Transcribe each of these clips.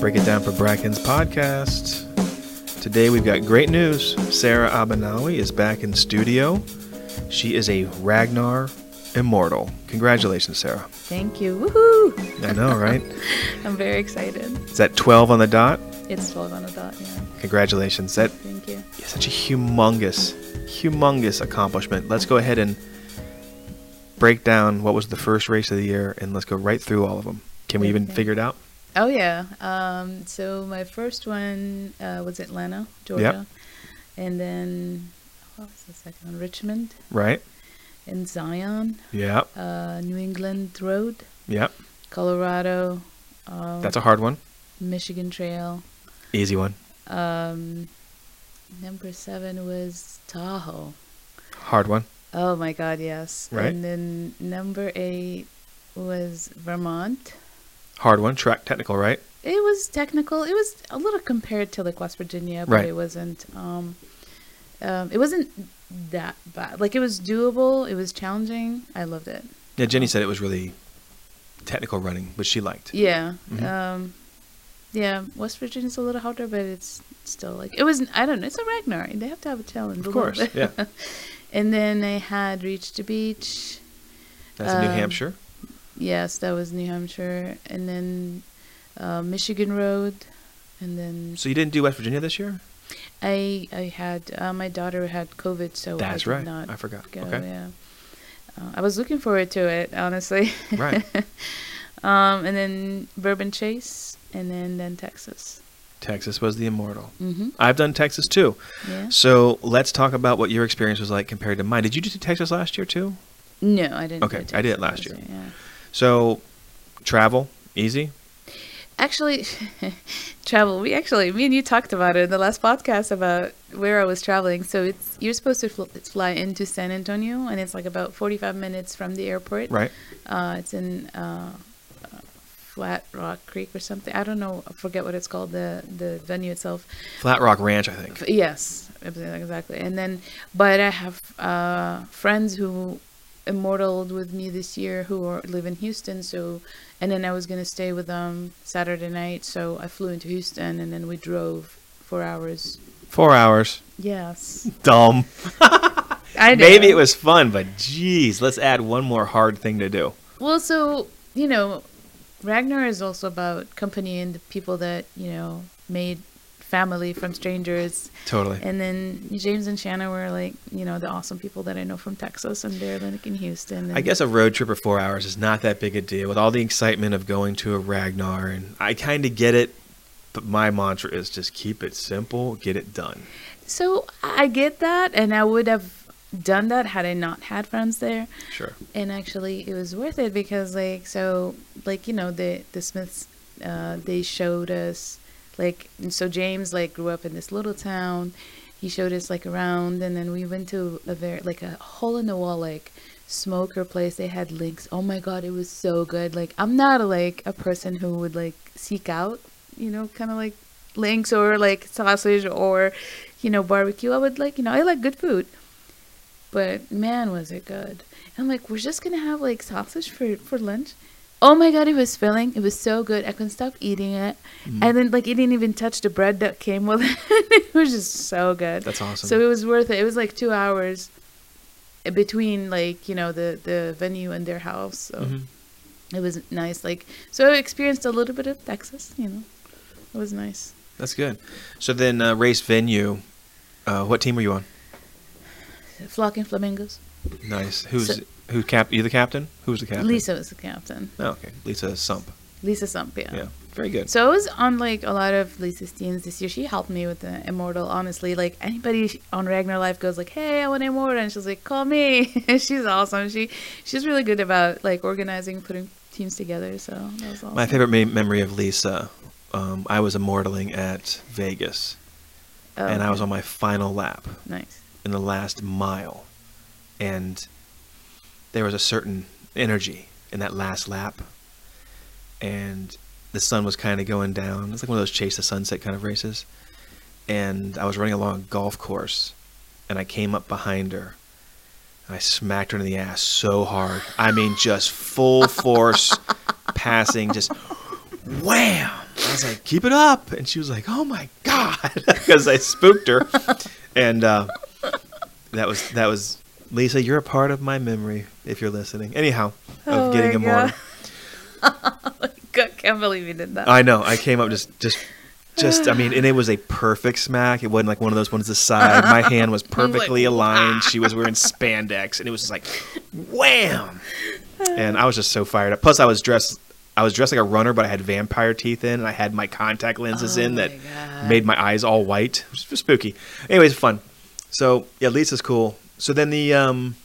Break It Down for Bracken's podcast. Today we've got great news. Sarah Abanawi is back in studio. She is a Ragnar Immortal. Congratulations, Sarah. Thank you. Woohoo! I know, right? I'm very excited. Is that 12 on the dot? It's 12 on the dot, yeah. Congratulations. That Thank you. is such a humongous, humongous accomplishment. Let's go ahead and break down what was the first race of the year and let's go right through all of them. Can we even Okay. figure it out? Oh, yeah. Um, so my first one uh, was Atlanta, Georgia. And then, what was the second one? Richmond Right? and Zion, Yep. uh, New England Road, Yep. Colorado, um, That's a hard one. Michigan Trail. Easy one. Um, number seven was Tahoe. Hard one. Oh my God, yes. Right. And then number eight was Vermont. Hard one. Track technical, right? It was technical. It was a little compared to like West Virginia, but Right. it wasn't. Um, um, it wasn't that bad. Like it was doable. It was challenging. I loved it. Yeah, Jenny said it was really technical running, which she liked. Yeah. Mhm. Um, yeah. West Virginia's a little harder, but it's still like it was. I don't know. It's a Ragnar. They have to have a challenge. Of course, yeah. and then I had Reach the Beach. That's in New Um, Hampshire. Yes, that was New Hampshire, and then uh, Michigan Road, and then So you didn't do West Virginia this year? I I had uh, my daughter had COVID, so That's I did right. not I forgot. go. okay. Yeah, uh, I was looking forward to it honestly. Right. um, and then Bourbon Chase, and then then Texas. Texas was the immortal. Mm-hmm. I've done Texas too. Yeah. So let's talk about what your experience was like compared to mine. Did you do Texas last year too? No, I didn't. Okay, I did last year. Yeah. So travel easy. Actually, travel. We actually, me and you talked about it in the last podcast about where I was traveling. So it's you're supposed to fl- fly into San Antonio, and it's like about 45 minutes from the airport. Right. Uh, it's in uh, uh, Flat Rock Creek or something. I don't know. I forget what it's called. The the venue itself. Flat Rock Ranch, I think. Yes, exactly. And then, but I have uh, friends who immortaled with me this year who are, live in Houston. So, and then I was gonna stay with them Saturday night. So I flew into Houston, and then we drove four hours. Four hours. Yes, Dumb. Maybe it was fun, but geez, let's add one more hard thing to do. Well, so you know, Ragnar is also about company and the people that you know made family from strangers. Totally. And then James and Shanna were like, you know, the awesome people that I know from Texas, and they're like in Houston. And I guess a road trip of four hours is not that big a deal with all the excitement of going to a Ragnar, and I kind of get it. But my mantra is just keep it simple, get it done. So I get that, and I would have done that had I not had friends there. Sure. And actually, it was worth it because, like, so, like, you know, the the Smiths, uh, they showed us, like, so James like grew up in this little town. He showed us like around, and then we went to a very like a hole in the wall like smoker place. They had links. Oh my god, it was so good. Like, I'm not like a person who would like seek out, you know, kind of like links or like sausage or you know barbecue. I would like, you know, I like good food but man was it good i'm like we're just gonna have like sausage for for lunch oh my god it was filling it was so good i couldn't stop eating it Mm-hmm. and then like it didn't even touch the bread that came with it it was just so good That's awesome. so it was worth it it was like two hours between like you know the the venue and their house so Mhm. it was nice like so i experienced a little bit of texas you know it was nice That's good. So then, uh, race venue. Uh, what team were you on? flocking flamingos Nice. Who's So- who? Cap? You the captain? Who was the captain? lisa was the captain Oh, okay. Lisa Sump. lisa sump yeah. Yeah. Very good. So I was on like a lot of Lisa's teams this year. She helped me with the immortal. Honestly, like anybody on Ragnar Life goes like, "Hey, I want immortal," and she's like, "Call me." she's awesome. She she's really good about like organizing, putting teams together. So that was awesome. My favorite me- memory of Lisa. Um, I was immortaling at Vegas, Oh, and I was on my final lap nice. in the last mile, and there was a certain energy in that last lap, and the sun was kind of going down. It's like one of those chase the sunset kind of races, and I was running along a golf course, and I came up behind her, and I smacked her in the ass so hard. I mean, just full force passing, just wham. I was like, "Keep it up," and she was like, "Oh my god," because I spooked her, and uh, that was that was Lisa. You're a part of my memory if you're listening. Anyhow, of Oh getting my immortal. God, can't believe you did that. I know. I came up just just just I mean, and it was a perfect smack. It wasn't like one of those ones the side. My hand was perfectly aligned. She was wearing spandex, and it was just like wham. And I was just so fired up. Plus, I was dressed. I was dressed like a runner, but I had vampire teeth in, and I had my contact lenses Oh in that God. made my eyes all white. It was spooky. Anyways, fun. So yeah, Lisa's cool. So then the um,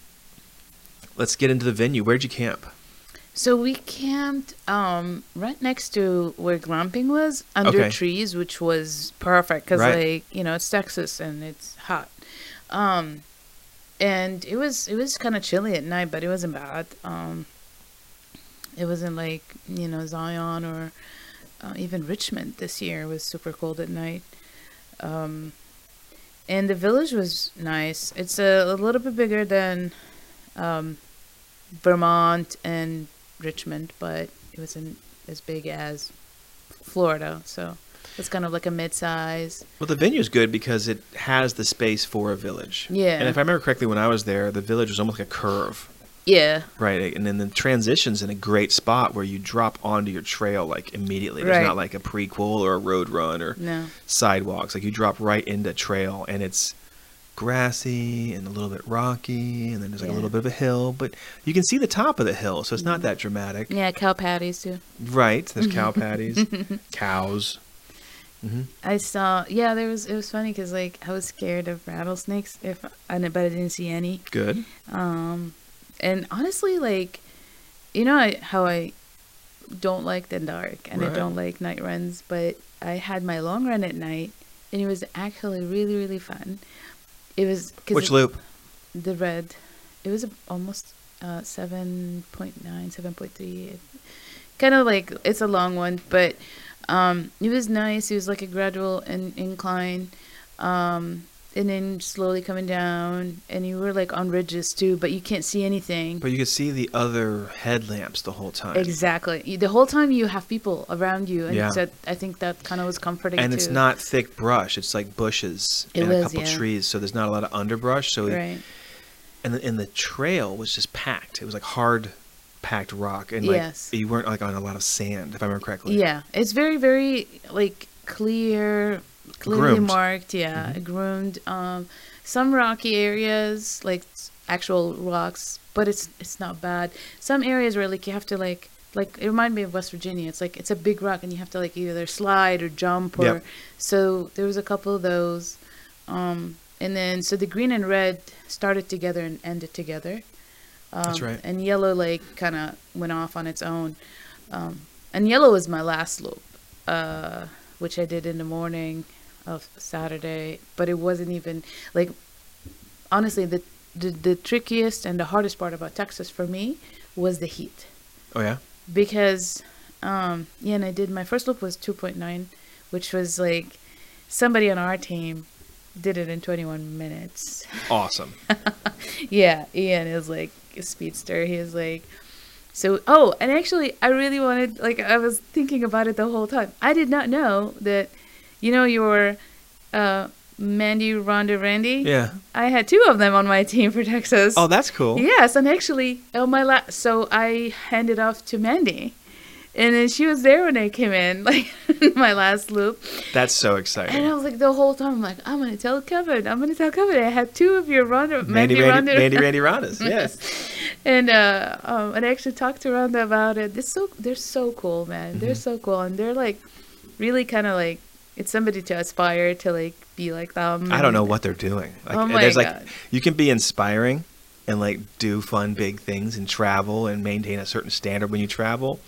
let's get into the venue. Where'd you camp? So we camped um, right next to where glamping was, under Okay. trees, which was perfect because, Right. like, you know, it's Texas and it's hot. Um, and it was it was kind of chilly at night, but it wasn't bad. Um, it wasn't like you know Zion or uh, even Richmond this year was super cold at night. Um, and the village was nice. It's a, a little bit bigger than um, Vermont and Richmond, but it wasn't as big as Florida. So it's kind of like a mid-size. Well, the venue's good because it has the space for a village. Yeah. And if I remember correctly, when I was there, the village was almost like a curve, Yeah, right? And then the transition's in a great spot where you drop onto your trail like immediately. There's Right. not like a prequel or a road run or no, sidewalks. Like you drop right into trail, and it's grassy and a little bit rocky, and then there's like a little bit of a hill, but you can see the top of the hill, so it's not that dramatic. yeah, cow patties too. Right? There's cow patties, cows. hmm I saw. Yeah, there was. It was funny because like I was scared of rattlesnakes if I but I didn't see any. Good. Um, and honestly, like, you know I, how I don't like the dark and Right. I don't like night runs, but I had my long run at night, and it was actually really really fun. It was cause Which it- loop? the red. It was almost uh, 7.9, 7.3. Kind of like it's a long one, but um, it was nice. It was like a gradual in, incline, um, and then slowly coming down. And you were like on ridges too, but you can't see anything. But you could see the other headlamps the whole time. Exactly. The whole time you have people around you, and Yeah. so I think that kind of was comforting and too. it's not thick brush it's like bushes It and a couple yeah. trees so there's not a lot of underbrush so right. and the, and the trail was just packed it was like hard packed rock and like Yes. you weren't like on a lot of sand if i remember correctly Yeah, it's very, very like clear, clearly Groomed. marked. Yeah, Mhm. groomed. Um, some rocky areas, like actual rocks, but it's it's not bad. Some areas where like you have to like like it reminded me of West Virginia. It's like it's a big rock and you have to like either slide or jump or. Yep. So there was a couple of those, um, and then so the green and red started together and ended together. Um, That's right. And yellow like kind of went off on its own. Um, and yellow was my last loop, uh, which I did in the morning of Saturday. But it wasn't even like honestly the, the the trickiest and the hardest part about Texas for me was the heat. Oh yeah? Because um yeah and i did my first loop was 2.9 which was like somebody on our team did it in 21 minutes. Awesome. Yeah ian is like a speedster. He is like so oh and actually i really wanted like i was thinking about it the whole time. I did not know that you know your uh mandy rhonda randy? Yeah. I had two of them on my team for texas. Oh that's cool. Yes, and actually, on my last, so I handed off to Mandy, and then she was there when I came in, like my last loop, that's so exciting. and I was like the whole time, I'm like, I'm gonna tell Kevin, I'm gonna tell Kevin, I had two of your Ronda, mandy Mandy, Ronda, mandy randy rondas yes and uh, um, and I actually talked to Rhonda about it. It's so they're so cool, man. They're Mhm. so cool, and they're like really kind of like it's somebody to aspire to like be like them. i don't know what they're doing like Oh my there's like God. you can be inspiring and like do fun big things and travel and maintain a certain standard when you travel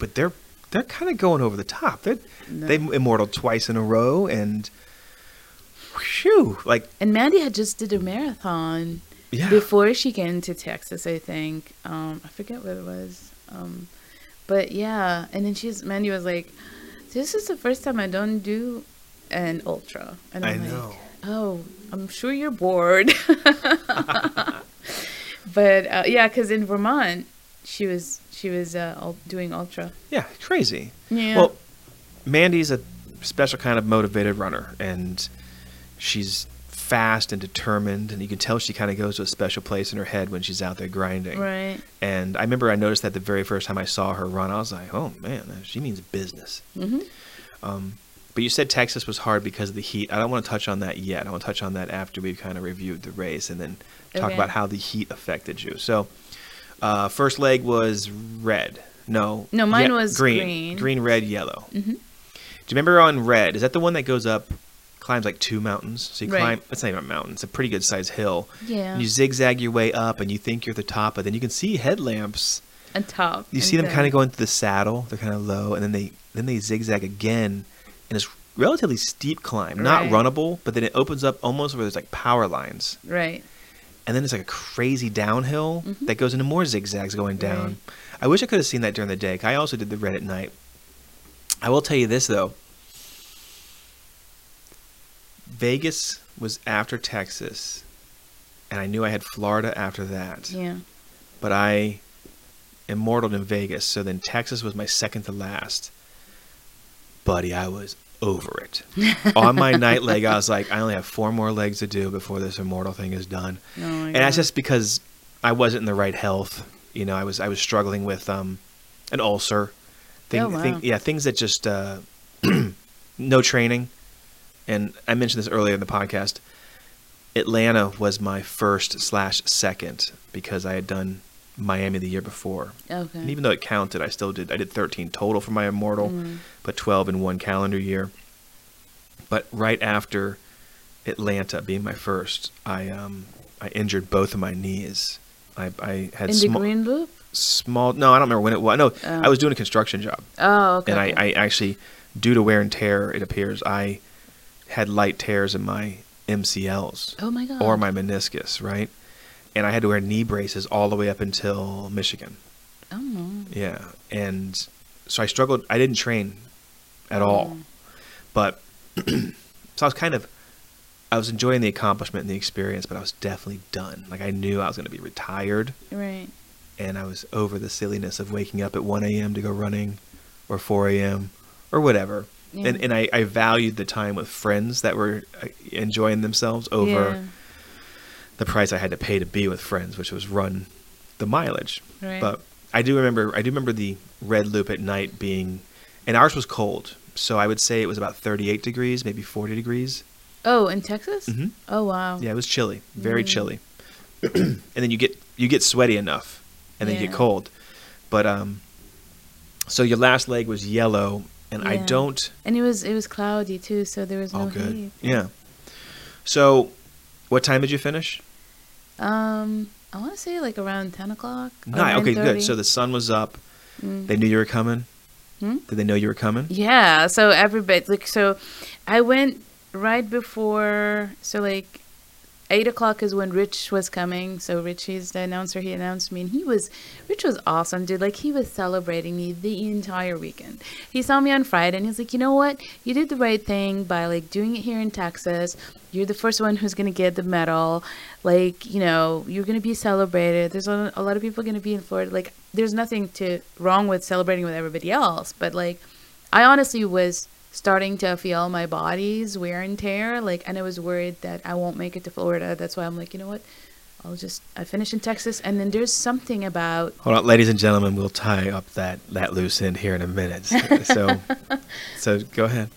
but they're they're kind of going over the top they're No. they immortal twice in a row and whew, like And Mandy had just did a marathon yeah before she came to Texas, I think. Um, I forget what it was. Um, but yeah, and then she's Mandy was like, "This is the first time I don't do an ultra," and i I'm like, know "Oh, I'm sure you're bored." but uh, yeah, because in Vermont, she was she was uh, doing ultra. yeah crazy Yeah. well Mandy's a special kind of motivated runner, and she's fast and determined, and you can tell she kind of goes to a special place in her head when she's out there grinding. Right. And I remember I noticed that the very first time I saw her run, I was like, "Oh man, she means business." Mm-hmm. Um, but you said Texas was hard because of the heat. I don't want to touch on that yet. I want to touch on that after we've kind of reviewed the race and then talk Okay. about how the heat affected you. So, uh, first leg was red. No. No, mine ye- was green. Green, red, yellow. Mhm. Do you remember on red? Is that the one that goes up, climbs like two mountains? So you Right. climb. It's not even a mountain. It's a pretty good sized hill. Yeah. And you zigzag your way up, and you think you're at the top, but then you can see headlamps. On top. You see them kind of going through the saddle. They're kind of low, and then they then they zigzag again, and it's relatively steep climb, not Right. runnable, but then it opens up almost where there's like power lines, Right. And then it's like a crazy downhill Mhm. that goes into more zigzags going down. Right. I wish I could have seen that during the day. I also did the red at night. I will tell you this though. Vegas was after Texas, and I knew I had Florida after that Yeah. but I immortaled in Vegas. So then Texas was my second to last. Buddy, I was over it. On my night leg, I was like, I only have four more legs to do before this immortal thing is done. Oh and that's just because I wasn't in the right health. You know, I was I was struggling with um, an ulcer. Thing, Oh, wow. thing- yeah, things that just uh, no training. And I mentioned this earlier in the podcast. Atlanta was my first slash second because I had done Miami the year before. Okay. And even though it counted, I still did. I did 13 total for my immortal, Mm. but 12 in one calendar year. But right after Atlanta being my first, I um I injured both of my knees. I I had In the small green loop? small. No, I don't remember when it was. No, Oh. I was doing a construction job, Oh, okay. and I. I actually, due to wear and tear, it appears I had light tears in my MCLs oh my god. or my meniscus, right? And I had to wear knee braces all the way up until Michigan. Oh. Yeah, and so I struggled. I didn't train at all, Mm. but so I was kind of, I was enjoying the accomplishment and the experience, but I was definitely done. Like I knew I was going to be retired, Right. and I was over the silliness of waking up at 1 a.m. to go running, or 4 a.m. or whatever. And Yeah. and and I, I valued the time with friends that were uh, enjoying themselves over Yeah. The price I had to pay to be with friends, which was run the mileage. Right. But I do remember I do remember the red loop at night being and ours was cold. So I would say it was about 38 degrees, maybe 40 degrees. Oh, in Texas? Mhm. Oh wow. Yeah, it was chilly, very Mm. chilly. and then you get you get sweaty enough and then you get cold. But um so your last leg was yellow and I don't And it was it was cloudy too, so there was all no good. heat. Yeah. So what time did you finish? Um, I want to say like around ten o'clock. Nine. Okay, good. So the sun was up. Mm. They knew you were coming. Hmm? Did they know you were coming? Yeah, so everybody like so I went right before so like eight o'clock is when Rich was coming. So Rich he's the announcer, he announced me and he was Rich was awesome, dude. Like he was celebrating me the entire weekend. He saw me on Friday and he's like, you know what? You did the right thing by like doing it here in Texas. You're the first one who's gonna get the medal. Like, you know, you're gonna be celebrated. There's a, a lot of people gonna be in Florida. Like, there's nothing to wrong with celebrating with everybody else, but like I honestly was starting to feel my body's wear and tear, like, and I was worried that I won't make it to Florida. That's why I'm like, you know what? I'll just I finish in Texas, and then there's something about Hold on, ladies and gentlemen, we'll tie up that, that loose end here in a minute. So, so go ahead.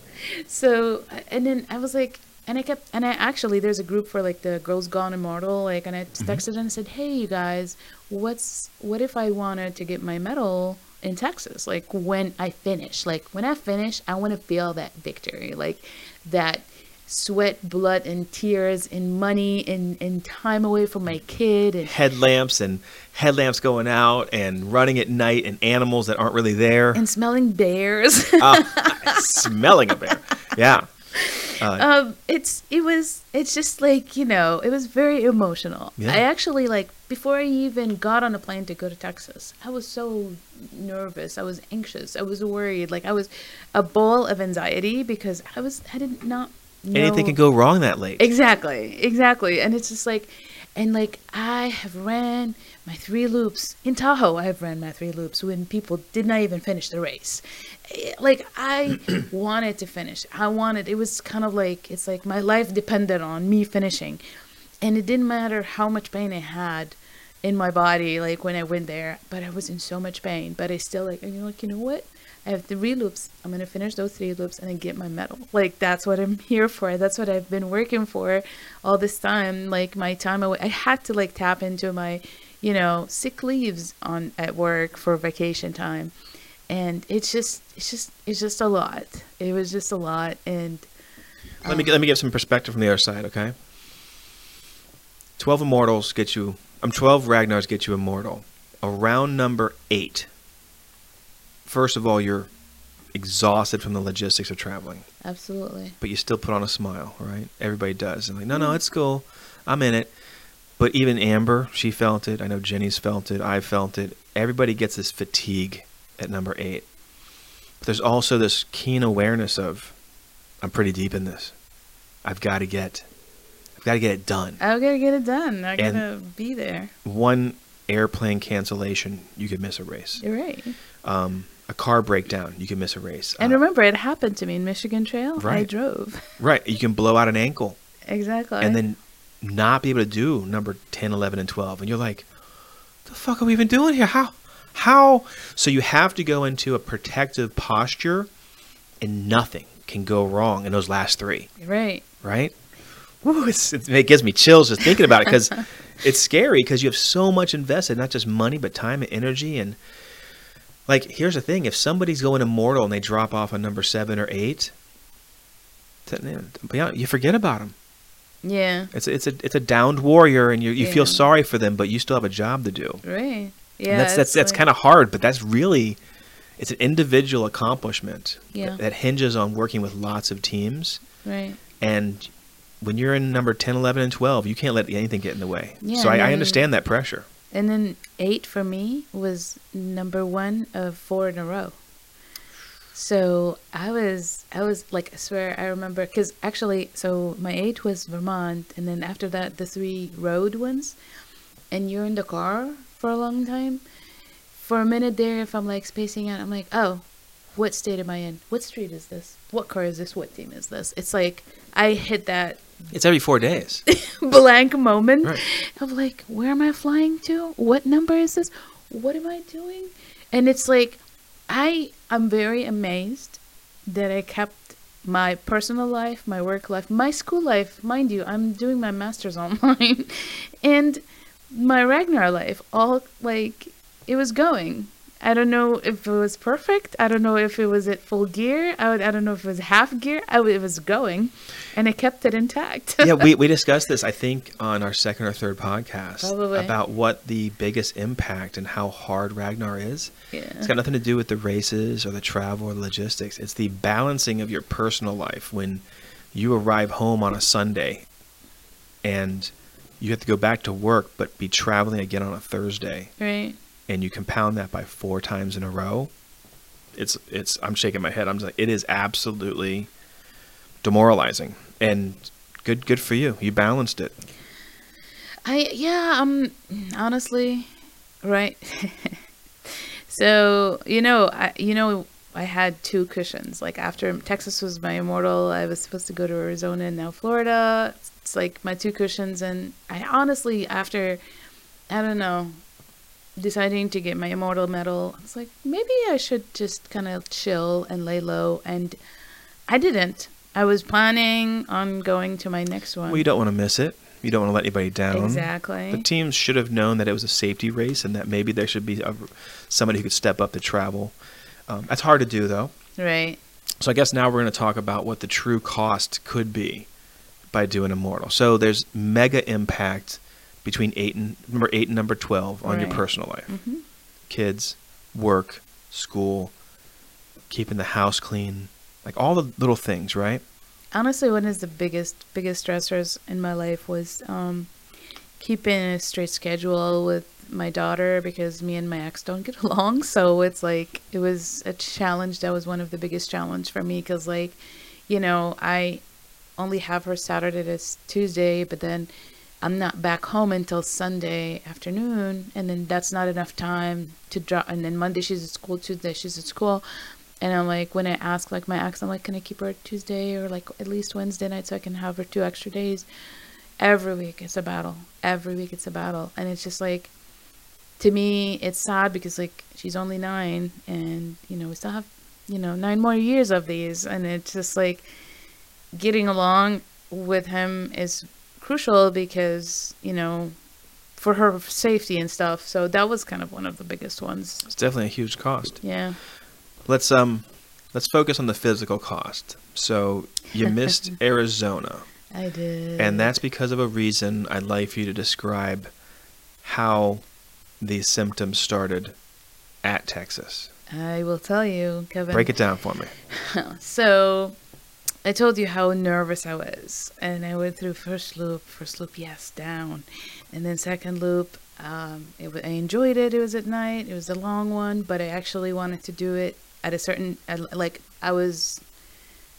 so and then I was like, and I kept and I actually there's a group for like the Girls Gone Immortal, like, and I mm-hmm. texted and said, hey, you guys, what's what if I wanted to get my medal in Texas, like when I finish, like when I finish, I want to feel that victory, like that sweat, blood, and tears, and money, and and time away from my kid, and Headlamps and headlamps going out and running at night and animals that aren't really there. and smelling bears. Ah, smelling a bear. Yeah. Uh, um it's it was it's just like you know it was very emotional Yeah. i actually like before i even got on a plane to go to texas i was so nervous i was anxious i was worried like i was a ball of anxiety because i was i did not know anything could go wrong that late. exactly exactly and it's just like And like I have ran my three loops in Tahoe. I have ran my three loops when people did not even finish the race. Eh, Like I wanted to finish. I wanted. It was kind of like it's like my life depended on me finishing, and it didn't matter how much pain I had in my body. Like when I went there, but I was in so much pain. But I still like. And you're like, you know what? I have three loops. I'm gonna finish those three loops and then get my medal. Like that's what I'm here for. That's what I've been working for all this time. Like my time away, I had to like tap into my, you know, sick leaves on at work for vacation time, and it's just, it's just, it's just a lot. It was just a lot, and Let me let me give some perspective from the other side, okay? Twelve immortals get you. Um, twelve Ragnars get you immortal. Around number eight, first of all, you're exhausted from the logistics of traveling, absolutely, but you still put on a smile, right? Everybody does, and like, no, no, it's cool. I'm in it. But even Amber, she felt it. I know Jenny's felt it. I felt it. Everybody gets this fatigue at number eight. But there's also this keen awareness of, I'm pretty deep in this. I've got to get, got to get it done. I gotta get it done. I gotta be there. One airplane cancellation, you could miss a race. You're right. Um, a car breakdown, you could miss a race. And Uh, remember, it happened to me in Michigan Trail. I Right. drove right, you can blow out an ankle exactly, and then not be able to do number 10, 11, and 12. And you're like, the fuck are we even doing here? How? How? So you have to go into a protective posture and nothing can go wrong in those last three, right. right? Woo, it gives me chills just thinking about it because it's scary because you have so much invested, not just money, but time and energy. And like, here's the thing if somebody's going immortal and they drop off on number seven or eight, yeah, you forget about them. Yeah. It's a, it's a it's a downed warrior, and you you Yeah. feel sorry for them, but you still have a job to do. Right. Yeah. and that's that's that's like- kind of hard, but that's really it's an individual accomplishment Yeah. that, that hinges on working with lots of teams. right. And when you're in number 10, 11, and 12, you can't let anything get in the way. Yeah, so I, I understand that pressure. And then eight for me was number one of four in a row. So I was, I was like, I swear, I remember, because actually, so my eight was Vermont, and then after that, the three road ones, and you're in the car for a long time. For a minute there, if I'm like spacing out, I'm like, oh, what state am I in? What street is this? What car is this? What team is this? It's like I hit that It's every four days. blank moment Right. of like, where am I flying to? What number is this? What am I doing? And it's like, I am very amazed that I kept my personal life, my work life, my school life. Mind you, I'm doing my master's online, and my Ragnar life. All like it was going. I don't know if it was perfect. I don't know if it was at full gear. I, would, I don't know if it was half gear. I, it was going, and it kept it intact. yeah, we, we discussed this, I think, on our second or third podcast Probably. about what the biggest impact and how hard Ragnar is. yeah. It's got nothing to do with the races or the travel or the logistics. It's the balancing of your personal life when you arrive home on a Sunday and you have to go back to work but be traveling again on a Thursday right. And you compound that by four times in a row. It's it's I'm shaking my head. I'm like it is absolutely demoralizing. And good good for you. You balanced it. I yeah, um honestly, right. so, you know, I you know, I had two cushions. Like after Texas was my immortal, I was supposed to go to Arizona and now Florida. It's like my two cushions and I honestly after I don't know, deciding to get my immortal medal, I was like maybe I should just kind of chill and lay low and I didn't. I was planning on going to my next one. Well, you don't want to miss it. You don't want to let anybody down. Exactly. The teams should have known that it was a safety race and that maybe there should be a, somebody who could step up to travel. Um, that's hard to do, though. Right. So I guess now we're going to talk about what the true cost could be by doing Immortal. So there's mega impact between eight and number eight and number twelve on your personal life, hmm kids, work, school, keeping the house clean, like all the little things, right? Honestly, one of the biggest biggest stressors in my life was um, keeping a straight schedule with my daughter because me and my ex don't get along. So it's like it was a challenge. That was one of the biggest challenge for me because like, you know, I only have her Saturday to Tuesday, but then I'm not back home until Sunday afternoon, and then that's not enough time to drop. And then Monday she's at school, Tuesday she's at school, and I'm like, when I ask like my ex, I'm like, can I keep her Tuesday or like at least Wednesday night so I can have her two extra days? Every week it's a battle. Every week it's a battle, and it's just like, to me, it's sad because like she's only nine, and you know we still have, you know, nine more years of these, and it's just like, getting along with him is crucial because you know for her safety and stuff so that was kind of one of the biggest ones It's definitely a huge cost. yeah Let's um let's focus on the physical cost. So you missed Arizona, i did and that's because of a reason I'd like for you to describe how these symptoms started at Texas. i will tell you kevin Break it down for me. so i told you how nervous i was and i went through first loop first loop yes down. And then second loop um, it, i enjoyed it it was at night it was a long one but i actually wanted to do it at a certain like i was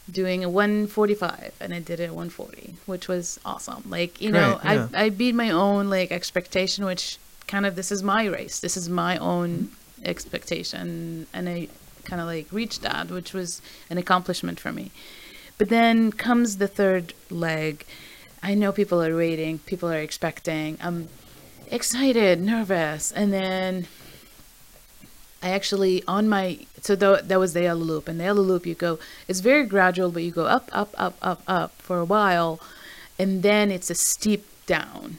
doing a 145 and i did it at 140 which was awesome. Like you know yeah. I, I beat my own like expectation which kind of this is my race this is my own expectation and i kind of like reached that which was an accomplishment for me but then comes the third leg. I know people are waiting people are expecting. I'm excited nervous. And then I actually on my so tho- that was the yellow loop. And the yellow loop you go it's very gradual but you go up up up up up for a while. And then it's a steep down.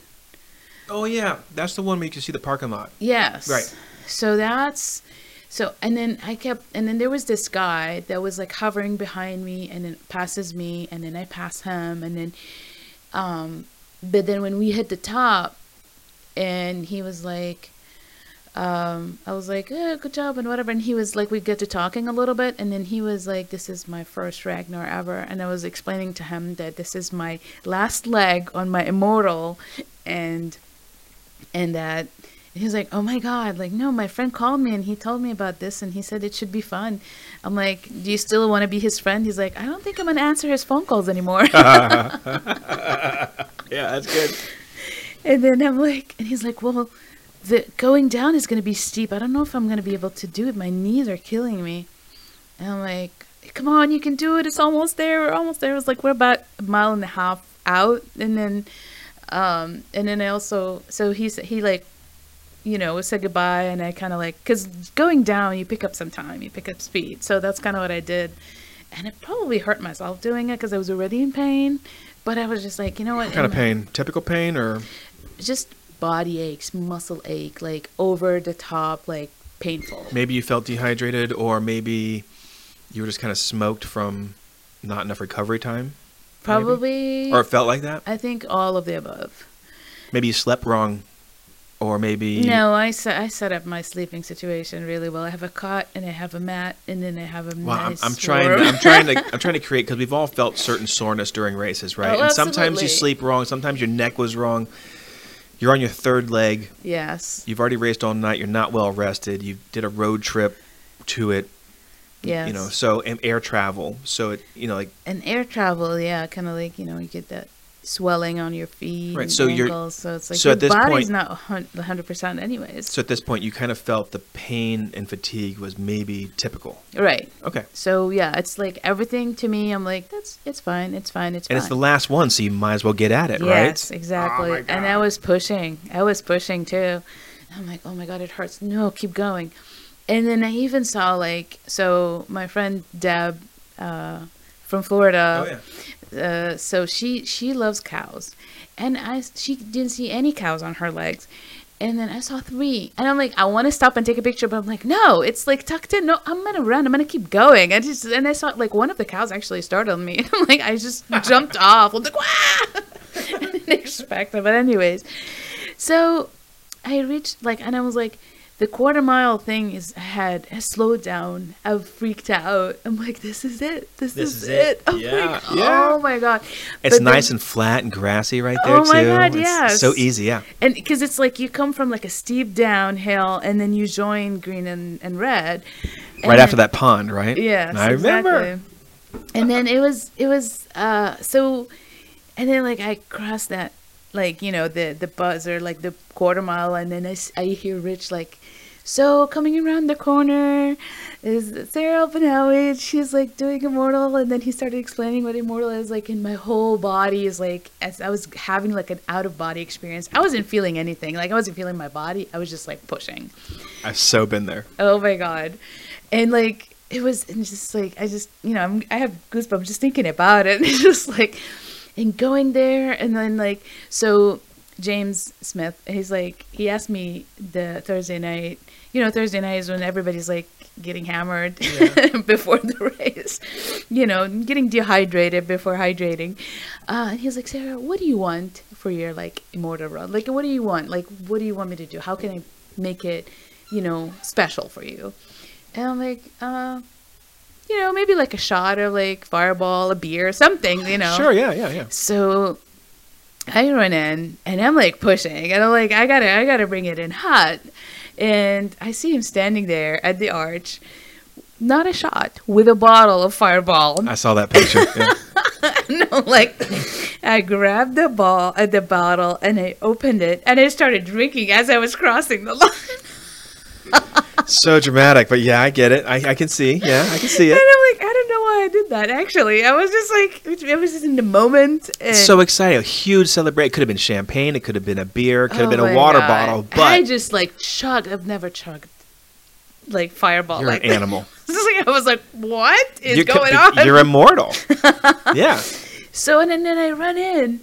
Oh yeah, that's the one where you can see the parking lot. yes. Right. so that's so and then I kept and then there was this guy that was like hovering behind me and then passes me and then I pass him and then um but then when we hit the top and he was like um, I was like, eh, good job and whatever. And he was like, we get to talking a little bit. And then he was like, this is my first Ragnar ever. And I was explaining to him that this is my last leg on my immortal. And, and that he was like, oh my God, like, no, my friend called me and he told me about this and he said it should be fun. I'm like, do you still want to be his friend? He's like, I don't think I'm going to answer his phone calls anymore. Yeah, that's good. And then I'm like, and he's like, well, the going down is going to be steep. I don't know if I'm going to be able to do it. My knees are killing me. And I'm like, come on, you can do it. It's almost there. We're almost there. It was like, we're about a mile and a half out. And then, um, and then I also, so he's, he like, you know, said goodbye. And I kind of like, cause going down, you pick up some time, you pick up speed. So that's kind of what I did. And it probably hurt myself doing it because I was already in pain. But I was just like, you know what? What kind of in- pain? Typical pain or just body aches, muscle ache, like over the top, like painful. maybe you felt dehydrated or maybe you were just kind of smoked from not enough recovery time? Probably, Or it felt like that? I think all of the above. Maybe you slept wrong or maybe No, I set I set up my sleeping situation really well. I have a cot and I have a mat and then I have a Well, I'm, I'm trying. warm- I'm trying to. I'm trying to create because we've all felt certain soreness during races, right? Oh, and sometimes you sleep wrong. Sometimes your neck was wrong. You're on your third leg. yes, You've already raced all night. You're not well rested. You did a road trip to it. yes. You know, so and air travel. So it, you know, like and air travel, yeah, kind of like you know you get that swelling on your feet, Right, and so you're- ankles, so it's like so your at this body's point- not hundred percent anyways. so at this point, you kind of felt the pain and fatigue was maybe typical. right. Okay, So yeah, it's like everything to me. I'm like, that's it's fine, it's fine, it's and fine. it's the last one, so you might as well get at it, Yes, right? exactly. Oh and I was pushing. I was pushing too. I'm like, oh my god, it hurts. No, keep going. And then I even saw like, so my friend Deb uh, from Florida. oh yeah. Uh, so she she loves cows, and I she didn't see any cows on her legs. And then I saw three, and I'm like, I want to stop and take a picture, but I'm like, no, it's like tucked in. No, I'm gonna run. I'm gonna keep going. I just and I saw like one of the cows actually startled me. I'm like, I just jumped off. I'm like, wow! I didn't expect it, but anyways, so I reached like, and I was like, the quarter mile thing is ahead. I slowed down. I freaked out. I'm like, this is it. This, This is, is it. it. I'm Yeah, like, yeah. oh my god. It's But nice then- and flat and grassy right there Oh my too. God, It's yes. so easy, yeah. and because it's like you come from like a steep downhill and then you join green and, and red Right And after then- that pond, right? yes I remember. exactly. and then it was it was uh so and then like i crossed that like you know the the buzzer like the quarter mile and then I, I hear rich like so coming around the corner is sarah Oppenhauer. she's like doing immortal and then he started explaining what immortal is like and my whole body is like as i was having like an out of body experience i wasn't feeling anything like i wasn't feeling my body i was just like pushing I've so been there. Oh my god. And like it was and just like I just you know, I'm I have goosebumps just thinking about it. And it's just like and going there and then like so James Smith, he's like he asked me the Thursday night you know, Thursday night is when everybody's like getting hammered before the race. You know, getting dehydrated before hydrating. Uh, and he's like, Sarah, what do you want for your like immortal run? Like, what do you want? Like, what do you want me to do? How can I make it, you know, special for you? And I'm like, uh, you know, maybe like a shot of like fireball, a beer, something, you know. Sure, yeah, yeah, yeah. So I run in and I'm like pushing and I'm like, I gotta, I gotta bring it in hot. And I see him standing there at the arch, not a shot, with a bottle of fireball. I saw that picture. Yeah. no, like I grabbed the ball at the bottle and I opened it and I started drinking as I was crossing the line. so dramatic, but yeah, I get it. I, I can see. Yeah, I can see And it. I'm like, I don't know why I did that. Actually, I was just like, it was just in the moment. And So excited! A huge celebration. It could have been champagne. It could have been a beer. It could have Oh been a water God. bottle. I just like chugged. I've never chugged like fireball. you're like an animal. Like- I was like, what is You could- going on? You're immortal. yeah. So and then, then I run in,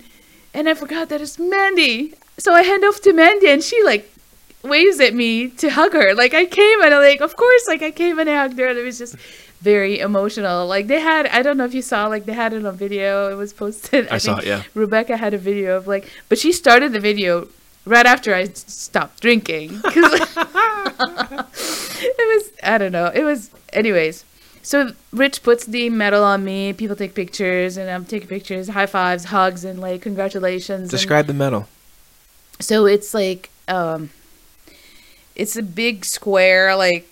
and I forgot that it's Mandy. So I hand off to Mandy, and she like waves at me to hug her. Like I came and I like, of course, like I came and I hugged her. And it was just very emotional. Like they had, I don't know if you saw, like they had it on video. It was posted. I saw it, yeah. Rebecca had a video of like, but she started the video right after I stopped drinking. 'Cause it was, I don't know. It was, anyways. So Rich puts the medal on me. People take pictures, and I'm taking pictures, high fives, hugs, and like congratulations. and- Describe the medal. so it's like, um, it's a big square, like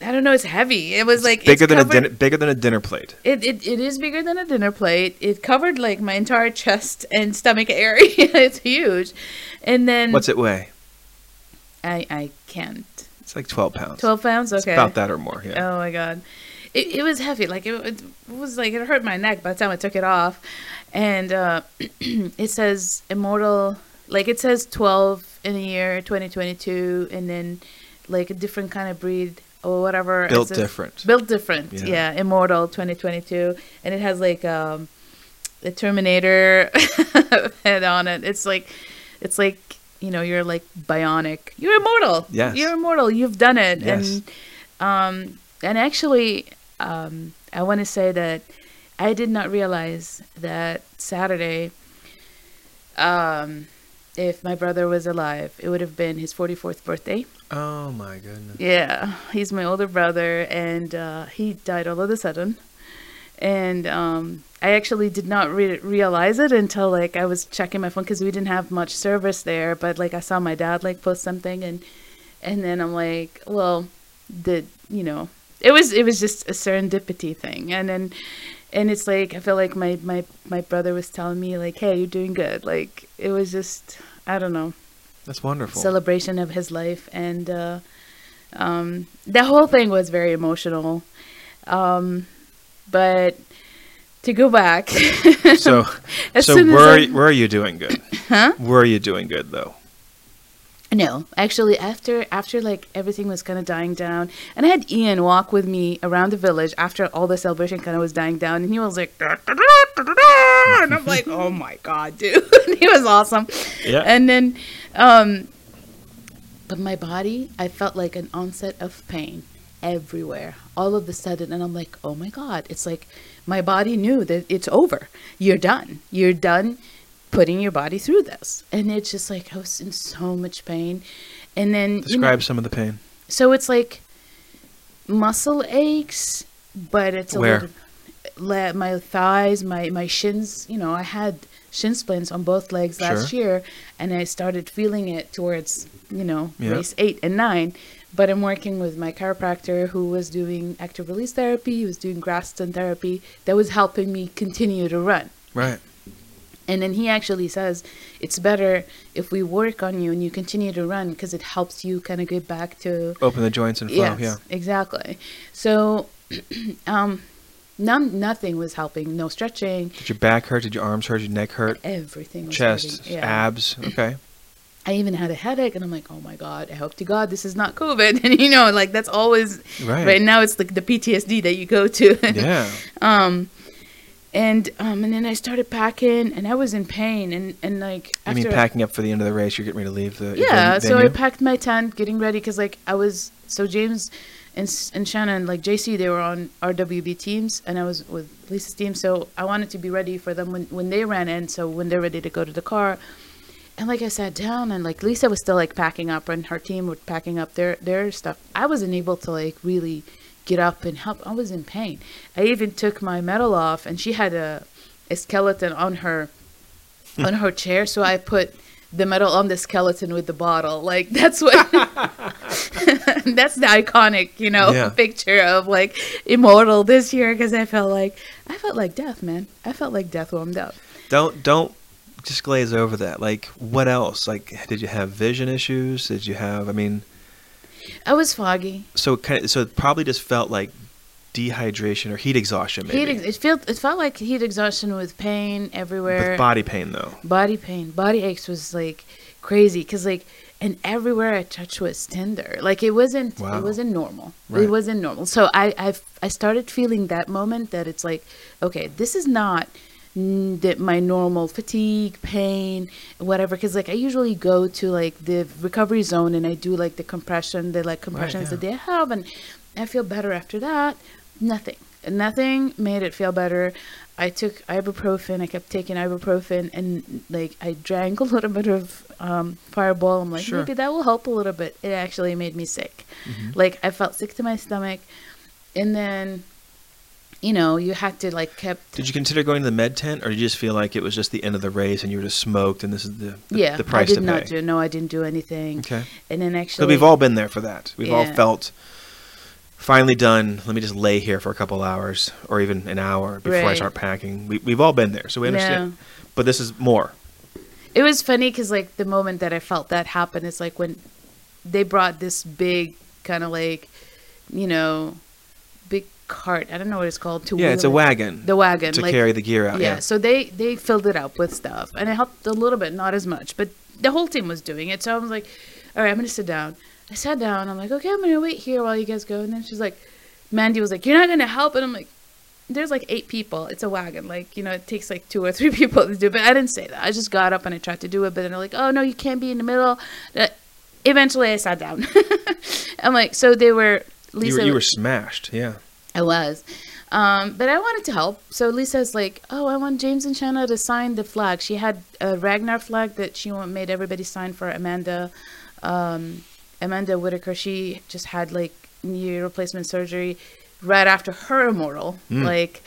I don't know. It's heavy. It was like Bigger it's than a dinner. Bigger than a dinner plate. It, it it is bigger than a dinner plate. It covered like my entire chest and stomach area. it's huge, and then What's it weigh? I I can't. It's like 12 pounds. Twelve pounds. It's Okay. about that or more. Yeah. Oh my god, it, it was heavy. Like it, it was like it hurt my neck by the time I took it off, and uh, it says immortal. Like it says twelve in the year 2022, and then like a different kind of breed or whatever. Built different. Built different. Yeah. Yeah. immortal 2022, and it has like um, the Terminator head on it. It's like, it's like you know you're like bionic. You're immortal. Yes. You're immortal. You've done it. Yes. And um, and actually, um, I want to say that I did not realize that Saturday, um, if my brother was alive, it would have been his 44th birthday. Oh my goodness. Yeah, he's my older brother, and uh, he died all of a sudden. And um, I actually did not re- realize it until like I was checking my phone because we didn't have much service there. But like I saw my dad like post something, and and then I'm like, well, the you know, it was it was just a serendipity thing, and then and it's like I feel like my my my brother was telling me like, hey, you're doing good. Like it was just I don't know That's wonderful. celebration of his life and uh, um, the whole thing was very emotional um, but to go back so, so soon as were I- you, doing good? Huh? are you doing good though? No actually after after like everything was kind of dying down and i had ian walk with me around the village after all the celebration kind of was dying down and he was like "Da, da, da, da, da, da," and i'm like oh my god dude. He was awesome. Yeah. and then um but my body i felt like an onset of pain everywhere all of a sudden and i'm like oh my god it's like my body knew that it's over. You're done. You're done putting your body through this and it's just like i was in so much pain and then you know, Describe some of the pain. so it's like muscle aches, but it's a Where? little le- my thighs, my my shins. You know, I had shin splints on both legs last Sure. year, and I started feeling it towards you know Yeah. race eight and nine. But I'm working with my chiropractor who was doing active release therapy. He was doing Graston therapy that was helping me continue to run. Right. And then he actually says it's better if we work on you and you continue to run because it helps you kind of get back to Open the joints and flow. yes, Yeah. exactly. So, um, none, nothing was helping. No stretching. Did your back hurt? Did your arms hurt? Did your neck hurt? Everything was Chest. Yeah. abs. Okay. I even had a headache, and I'm like, oh my god, I hope to God this is not COVID. And you know, like that's always Right. right now. It's like the PTSD that you go to. Yeah. um, and um, and then I started packing, and I was in pain, and and like I mean, packing up for the end of the race. You're getting ready to leave the yeah ven- so i packed my tent getting ready because like i was so james and, and shannon like jc they were on rwb teams and i was with lisa's team so i wanted to be ready for them when, when they ran in so when they're ready to go to the car and like i sat down and like lisa was still like packing up and her team were packing up their their stuff i wasn't able to like really get up and help i was in pain i even took my medal off and she had a, a skeleton on her on her chair so i put the medal on the skeleton with the bottle like that's what that's the iconic you know Yeah. picture of like immortal this year because i felt like i felt like death man i felt like death warmed up Don't don't just glaze over that. Like, what else? Like, did you have vision issues? Did you have? I mean, i was foggy so kind of, so it probably just felt like dehydration or heat exhaustion, maybe. heat it felt it felt like heat exhaustion with pain everywhere With body pain though. body pain body aches was like crazy because like and everywhere i touched was tender like it wasn't Wow. it wasn't normal Right. it wasn't normal so i i i started feeling that moment that it's like okay this is not that my normal fatigue pain whatever because like i usually go to like the recovery zone and i do like the compression the like compressions yeah. that they have and i feel better after that. Nothing. Nothing made it feel better. I took ibuprofen i kept taking ibuprofen and like i drank a little bit of um, fireball. I'm like Sure. maybe that will help a little bit. It actually made me sick. Mm-hmm. like i felt sick to my stomach. And then you know you had to like kept Did you consider going to the med tent, or did you just feel like it was just the end of the race and you were just smoked, and this is the the, yeah the price i did to not pay? do no i didn't do anything Okay. and then actually, So we've all been there for that. We've all felt finally done. Let me just lay here for a couple hours or even an hour before I start packing. We, we've all been there, so we understand. But this is more. it was funny because like the moment that i felt that happen is like when they brought this big kind of like you know cart i don't know what it's called to Yeah, it's a it- wagon the wagon to like, carry the gear out. yeah. Yeah. so they they filled it up with stuff and it helped a little bit not as much but the whole team was doing it so i was like all right i'm gonna sit down i sat down i'm like okay i'm gonna wait here while you guys go and then she's like mandy was like you're not gonna help and i'm like there's like eight people it's a wagon like you know it takes like two or three people to do it but i didn't say that i just got up and i tried to do it but then they're like oh no you can't be in the middle eventually i sat down i'm like so they were You were, you were smashed. Yeah. I was. Um, but I wanted to help. So Lisa's like, oh, I want James and Shanna to sign the flag. She had a Ragnar flag that she made everybody sign for Amanda. Um, Amanda Whitaker, she just had like knee replacement surgery right after her immortal. Mm. Like,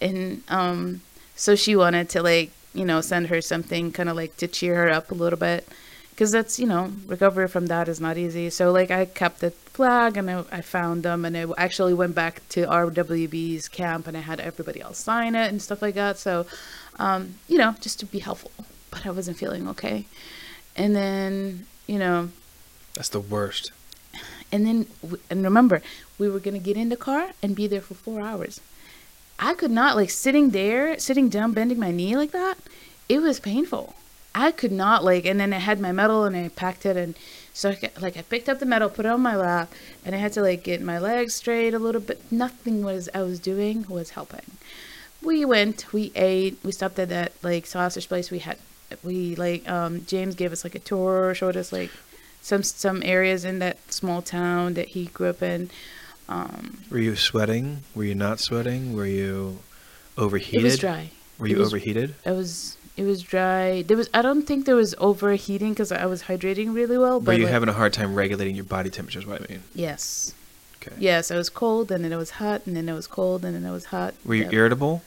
and um, so she wanted to like, you know, send her something kind of like to cheer her up a little bit. Because that's, you know, recovery from that is not easy. So, like, I kept the flag and I, I found them and I actually went back to RWB's camp and I had everybody else sign it and stuff like that. So, um, you know, just to be helpful. But I wasn't feeling okay. And then, you know, That's the worst. and then, and remember, we were going to get in the car and be there for four hours. I could not, like, sitting there, sitting down, bending my knee like that, it was painful. I could not, like, and then I had my medal and I packed it. And so, I, got- like, I picked up the medal, put it on my lap, and I had to, like, get my legs straight a little bit. Nothing was I was doing was helping. We went, we ate, we stopped at that, like, sausage place. We had, we, like, um, James gave us, like, a tour, showed us, like, some some areas in that small town that he grew up in. Um, Were you sweating? Were you not sweating? Were you overheated? it was dry. Were you was- overheated? It was it was dry. There was I don't think there was overheating because I was hydrating really well. Were But you like- having a hard time regulating your body temperature? Is what I mean. yes, Okay. yes. I was cold and then it was hot and then it was cold and then it was hot. Were you irritable?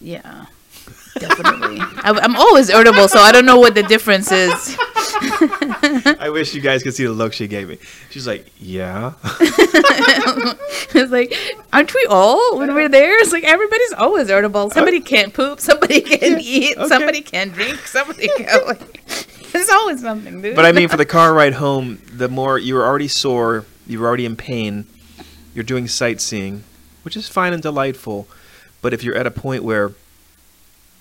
Yeah, definitely. I, I'm always irritable, so I don't know what the difference is. I wish you guys could see the look she gave me. She's like, "Yeah." it's like, aren't we all when we're there? It's like everybody's always irritable. Uh, somebody can't poop. Somebody can eat. okay. Somebody can drink. Somebody can. Like, there's always something, dude. But I mean, for the car ride home, the more you were already sore, you were already in pain. You're doing sightseeing, which is fine and delightful. But if you're at a point where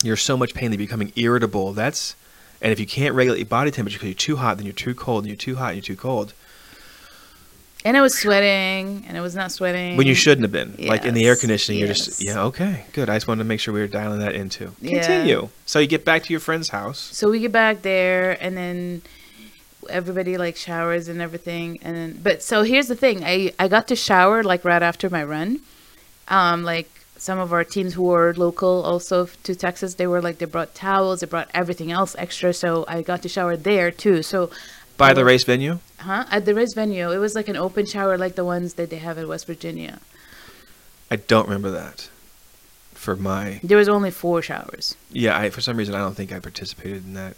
you're so much pain that you're becoming irritable, that's and if you can't regulate your body temperature because you're too hot, then you're too cold, and you're too hot, and you're too cold. and I was sweating, and I was not sweating When you shouldn't have been, like in the air Yes, conditioning, you're just yeah, okay, good. I just wanted to make sure we were dialing that into. Yeah. Continue. So you get back to your friend's house. So we get back there, and then everybody like showers and everything, and but so here's the thing: I I got to shower like right after my run. Um, like some of our teams who were local also to Texas, they were like they brought towels, they brought everything else extra, so I got to shower there too. So, By the Oh. race venue? huh? At the race venue, it was like an open shower, like the ones that they have in West Virginia. I don't remember that. For my There was only four showers. yeah, I for some reason I don't think I participated in that.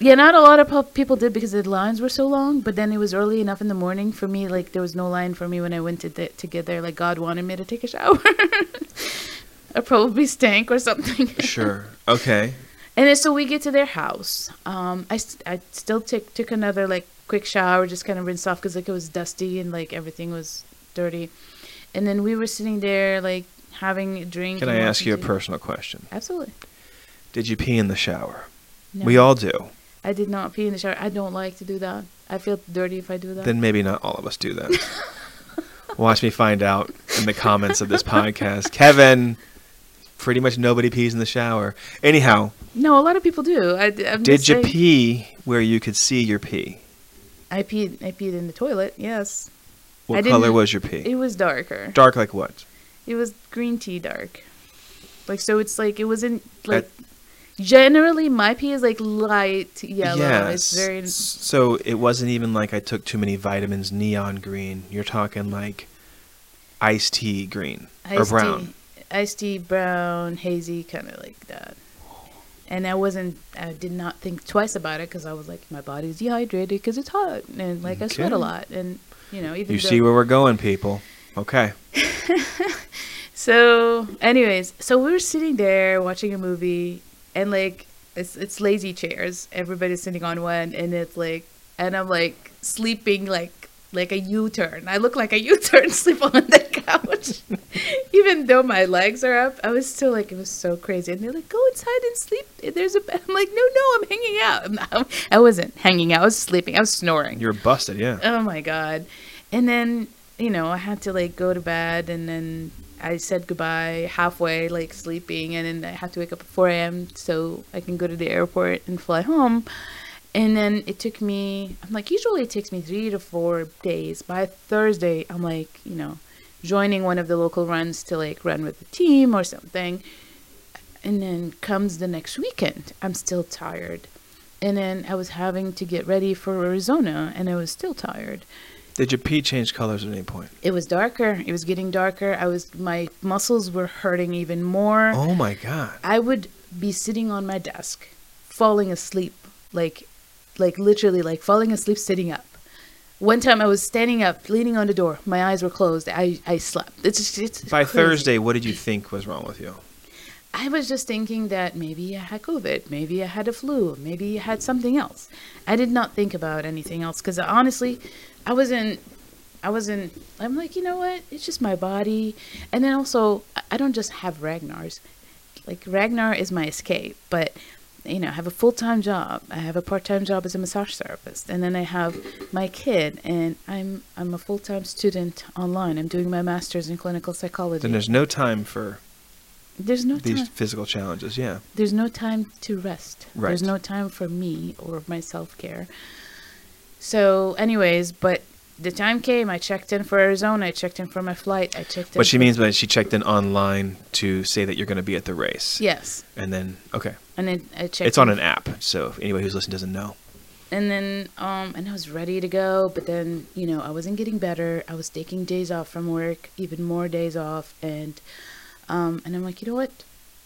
Yeah, not a lot of people did because the lines were so long. But then it was early enough in the morning for me. Like there was no line for me when I went to the, to get there. Like God wanted me to take a shower. I probably stank or something. Sure. Okay. And then so we get to their house. Um, I, st- I still took took another like quick shower, just kind of rinse off because like it was dusty and like everything was dirty. And then we were sitting there like having a drink. Can I ask you a personal question? Absolutely. Did you pee in the shower? No, We all do. I did not pee in the shower. I don't like to do that. I feel dirty if I do that. Then maybe not all of us do that. Watch me find out in the comments of this podcast. Kevin, pretty much nobody pees in the shower. Anyhow, No, a lot of people do. I, I'm did you saying- pee where you could see your pee? I peed. I peed in the toilet. Yes, What didn't- color was your pee? it was darker. Dark like what? It was green tea dark. Like so, it's like it wasn't like. Generally, my pee is like light yellow. It's very. So it wasn't even like I took too many vitamins, neon green. You're talking like iced tea green or brown. Tea, iced tea, brown, hazy, kind of like that. And I wasn't. I did not think twice about it because I was like, my body's dehydrated because it's hot, and like I sweat a lot, and you know, even You though- see where we're going, people. Okay. So, anyways, so we were sitting there watching a movie, and like it's it's lazy chairs. Everybody's sitting on one, and it's like, and I'm like sleeping like like a U-turn. I look like a U-turn, sleep on the couch, even though my legs are up. I was still like, it was so crazy. And they're like, go inside and sleep. There's a bed. I'm like, no, no, I'm hanging out. I'm not- I wasn't hanging out. I was sleeping. I was snoring. You're busted, yeah. Oh my god. And then, you know, I had to like go to bed and then I said goodbye halfway, like sleeping, and then I have to wake up at 4 a.m. so I can go to the airport and fly home. And then it took me, I'm like, usually it takes me three to four days. By Thursday, I'm like, you know, joining one of the local runs to like run with the team or something. And then comes the next weekend. I'm still tired. And then I was having to get ready for Arizona and I was still tired. Did your pee change colors at any point? It was darker. It was getting darker. I was my muscles were hurting even more. Oh my god. I would be sitting on my desk, falling asleep, like like literally like falling asleep sitting up. One time I was standing up, leaning on the door. My eyes were closed. I I slept. It's just it's By crazy. Thursday, what did you think was wrong with you? I was just thinking that maybe I had COVID, maybe I had a flu, maybe I had something else. I did not think about anything else because honestly, I wasn't. I wasn't. I'm like, you know what? It's just my body, and then also I- don't just have Ragnar's. Like Ragnar is my escape, but you know, I have a full time job. I have a part time job as a massage therapist, and then I have my kid, and I'm I'm a full time student online. I'm doing my master's in clinical psychology. Then there's no time for There's no these time physical challenges. Yeah. there's no time to rest. Right. There's no time for me or my self care. So, anyways, but the time came. I checked in for Arizona. I checked in for my flight. I checked in. What she for- means by she checked in online to say that you're going to be at the race. Yes, And then okay, and then I checked. it's on an app. So if anybody who's listening doesn't know, And then, um, and I was ready to go, but then, you know, I wasn't getting better. I was taking days off from work, even more days off, and, um, and I'm like, you know what?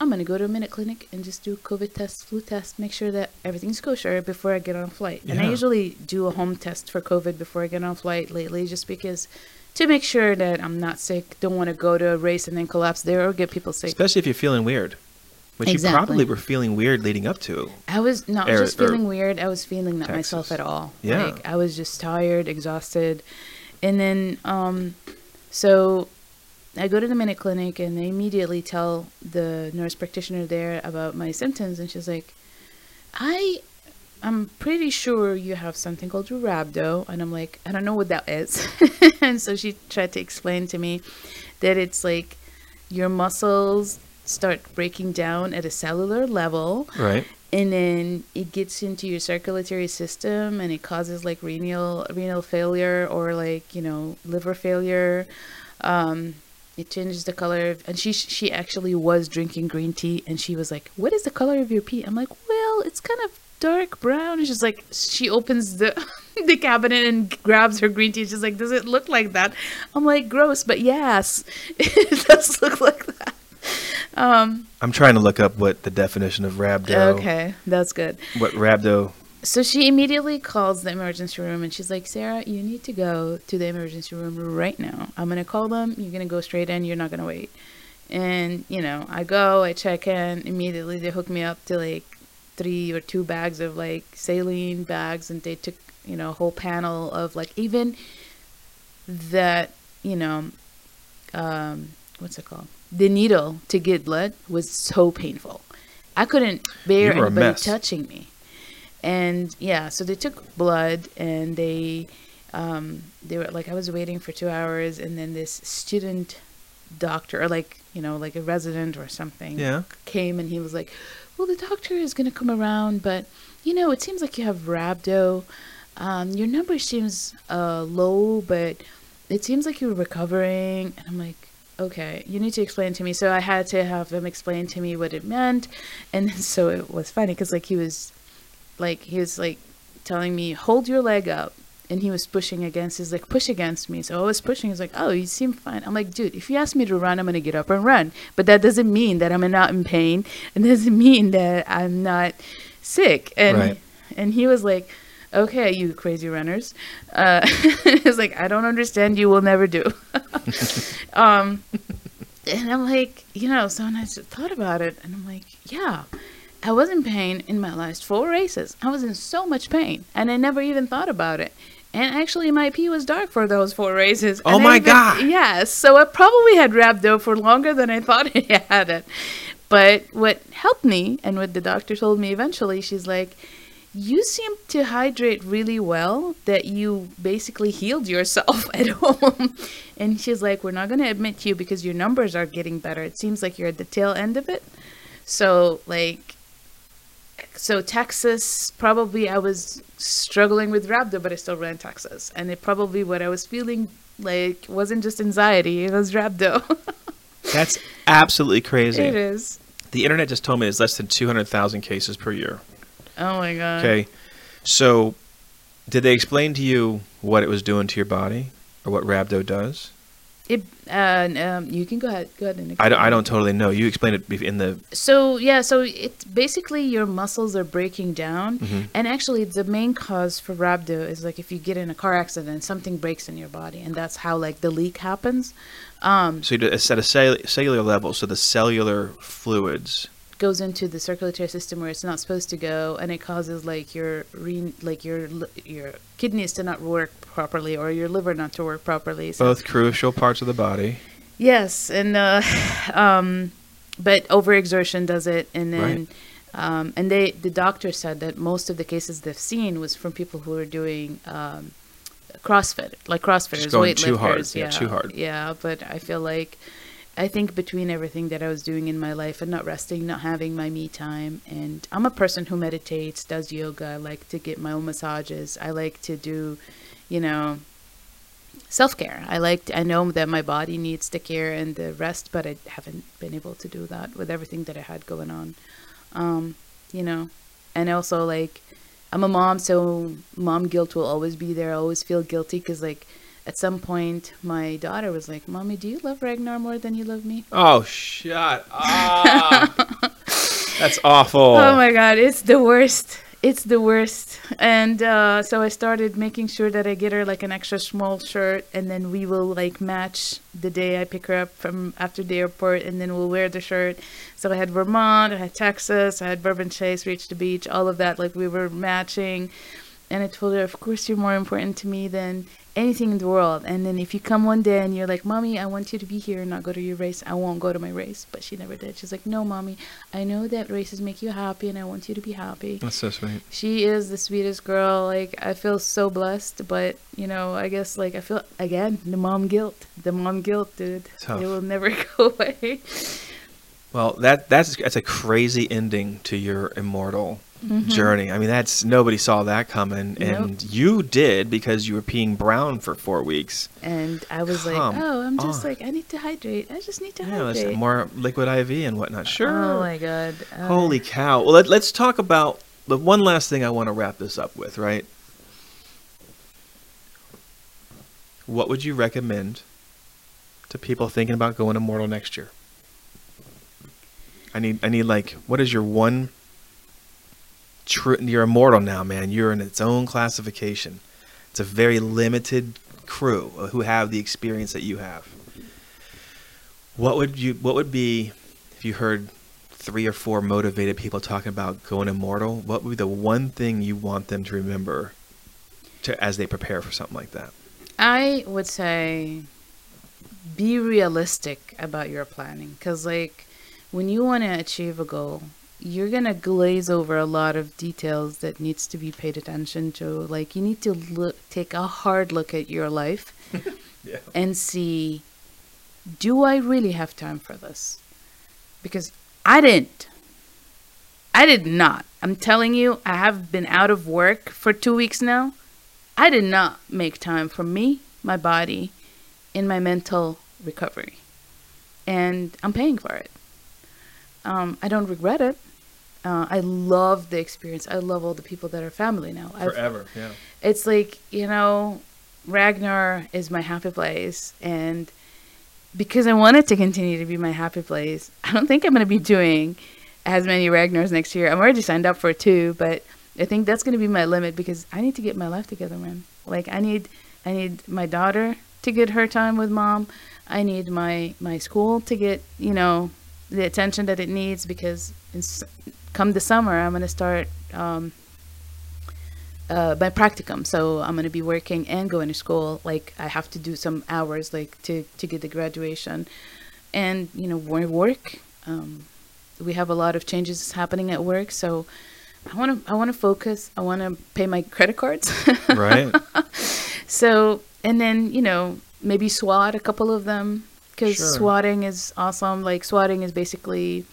I'm gonna go to a minute clinic and just do COVID test, flu test, make sure that everything's kosher before I get on a flight. And I usually do a home test for COVID before I get on a flight lately, just because to make sure that I'm not sick. Don't want to go to a race and then collapse there or get people sick. Especially if you're feeling weird, which you probably were feeling weird leading up to. I was not Air- just feeling weird. I was feeling not Texas. myself at all. Yeah. Like I was just tired, exhausted. And then um so I go to the minute clinic and they immediately tell the nurse practitioner there about my symptoms and she's like, I I'm pretty sure you have something called rhabdo and I'm like, I don't know what that is. and so she tried to explain to me that it's like your muscles start breaking down at a cellular level Right. and then it gets into your circulatory system and it causes like renal renal failure or like you know liver failure um it changes the color of, and she she actually was drinking green tea and she was like what is the color of your pee i'm like well it's kind of dark brown and she's like she opens the the cabinet and grabs her green tea she's like does it look like that i'm like gross but yes it does look like that um I'm trying to look up what the definition of rhabdo. okay that's good What rhabdo? So she immediately calls the emergency room and she's like, Sarah, you need to go to the emergency room right now. I'm going to call them. You're going to go straight in. You're not going to wait. And, you know, I go, I check in. Immediately they hook me up to like three or two bags of like saline bags. And they took, you know, a whole panel of like even that, you know, um, what's it called? The needle to get blood was so painful. I couldn't bear You were a anybody mess. touching me and yeah so they took blood and they um they were like i was waiting for two hours and then this student doctor or like you know like a resident or something Yeah. came and he was like well the doctor is going to come around but you know it seems like you have rhabdo. Um your number seems uh low but it seems like you're recovering. And i'm like okay you need to explain to me. So i had to have him explain to me what it meant. And so it was funny because like he was like he was like telling me hold your leg up. And he was pushing against he's like push against me. So i was pushing he's like oh you seem fine. I'm like dude if you ask me to run i'm gonna get up and run. But that doesn't mean that i'm not in pain. And doesn't mean that i'm not sick. And Right. and he was like okay you crazy runners. Uh it's like i don't understand you will never do. Um and i'm like you know so and i just thought about it and i'm like yeah I was in pain in my last four races. I was in so much pain, and I never even thought about it. And actually, my pee was dark for those four races. Oh my even- God. Yes, so I probably had rhabdo for longer than I thought I had it. But what helped me, and what the doctor told me eventually, she's like, "You seem to hydrate really well. That you basically healed yourself at home." And she's like, "We're not going to admit you because your numbers are getting better. It seems like you're at the tail end of it." So like so Texas probably I was struggling with rhabdo, but I still ran Texas, and it probably what I was feeling like wasn't just anxiety; it was rhabdo. That's absolutely crazy. it is. The internet just told me it's less than 200,000 cases per year. Oh my god. Okay. So, did they explain to you what it was doing to your body or what rhabdo does? It. Uh, um, you can go ahead. Go ahead and. I don't, I don't totally know. You explained it in the. So yeah, so it's basically your muscles are breaking down, Mhm. and actually the main cause for rhabdo is like if you get in a car accident, something breaks in your body, and that's how like the leak happens. Um, So, you do- it's at a cell- cellular level. So, the cellular fluids. goes into the circulatory system where it's not supposed to go, and it causes like your re- like your your kidneys to not work properly or your liver not to work properly. So Both crucial parts of the body. Yes, and uh, um, but overexertion does it, and then um, and they the doctor said that most of the cases they've seen was from people who are doing um, CrossFit, like CrossFitters, weightlifters. too hard, yeah, too hard. Yeah, but I feel like I think between everything that I was doing in my life and not resting, not having my me time, and I'm a person who meditates, does yoga. I like to get my own massages. I like to do, you know, self care. I like I know that my body needs the care and the rest, but I haven't been able to do that with everything that I had going on. Um, you know, and also like I'm a mom, so mom guilt will always be there. I always feel guilty because like at some point my daughter was like, "Mommy, do you love Ragnar more than you love me?" Oh, shut up. That's awful. Oh my god, it's the worst. It's the worst. And uh, so I started making sure that I get her like an extra small shirt, and then we will like match the day I pick her up from after the airport, and then we'll wear the shirt. So I had Vermont, I had Texas, I had Bourbon Chase, Reach the Beach, all of that. Like we were matching. And I told her, of course, you're more important to me than anything in the world. And then if you come one day and you're like, Mommy, I want you to be here and not go to your race, I won't go to my race. But she never did. She's like, No, Mommy, I know that races make you happy and I want you to be happy. That's so sweet. She is the sweetest girl. Like, I feel so blessed. But, you know, I guess, like, I feel, again, the mom guilt. The mom guilt, dude. Tough. It will never go away. Well, that that's that's a crazy ending to your immortal Mm-hmm. journey. I mean, that's nobody saw that coming, and you did because you were peeing brown for four weeks. And I was like, Come oh, I'm just on. like, I need to hydrate. I just need to Yeah, hydrate. more liquid IV and whatnot. Sure. Oh my god. Uh, Holy cow! Well, let, let's talk about the one last thing I want to wrap this up with. Right? What would you recommend to people thinking about going immortal next year? I need, I need like, what is your one? True, you're immortal now, man. You're in its own classification. It's a very limited crew uh, who have the experience that you have. What would you? What would be if you heard three or four motivated people talking about going immortal? What would be the one thing you want them to remember to as they prepare for something like that? I would say be realistic about your planning because, like, when you want to achieve a goal, you're gonna glaze over a lot of details that needs to be paid attention to. Like, you need to look, take a hard look at your life Yeah. and see, do I really have time for this? Because I didn't. I did not. I'm telling you, I have been out of work for two weeks now. I did not make time for me, my body, and my mental recovery. And I'm paying for it. Um, I don't regret it. Uh, I love the experience. I love all the people that are family now. I've- Forever. Yeah. it's like you know ragnar is my happy place and because i want it to continue to be my happy place i don't think i'm going to be doing as many ragnars next year i'm already signed up for two but i think that's going to be my limit because i need to get my life together man like i need i need my daughter to get her time with mom i need my my school to get you know the attention that it needs because come the summer i'm going to start um, uh, my practicum. So I'm going to be working and going to school. Like I have to do some hours, like to to get the graduation, and you know, work. Um, we have a lot of changes happening at work, so I want to I want to focus. I want to pay my credit cards. Right. So and then you know maybe SWAT a couple of them because Sure. swatting is awesome. Like swatting is basically,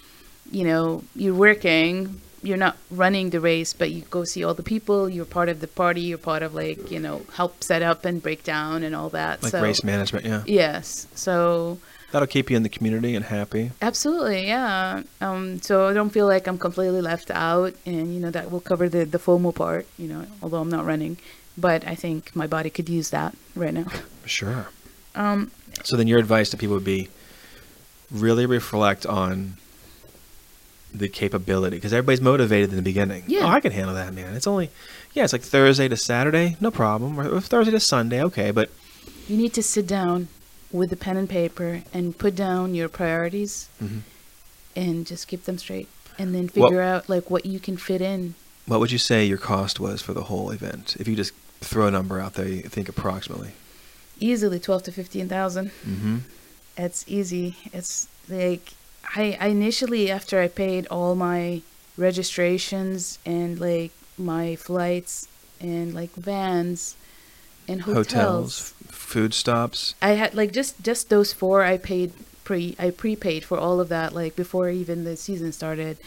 you know, you're working, you're not running the race, but you go see all the people. You're part of the party. You're part of like you know help set up and break down and all that. like so race management. Yeah. yes, so That'll keep you in the community and happy. absolutely yeah. Um, so I don't feel like I'm completely left out, and you know that will cover the the FOMO part. You know, although I'm not running, but I think my body could use that right now. Sure. Um, So then your advice to people would be really reflect on the capability because everybody's motivated in the beginning. Yeah. Oh, I can handle that, man. It's only, yeah, it's like Thursday to Saturday, no problem. Or Thursday to Sunday, okay. But You need to sit down with a pen and paper and put down your priorities Mhm. and just keep them straight. And then Well- figure out like what you can fit in. what would you say your cost was for the whole event? If you just throw a number out there, you think approximately. Easily twelve to fifteen thousand. Mm-hmm. It's easy. It's like I, I initially after I paid all my registrations and like my flights and like vans and hotels. Hotels, f- food stops. I had like just just those four I paid pre I prepaid for all of that like before even the season started.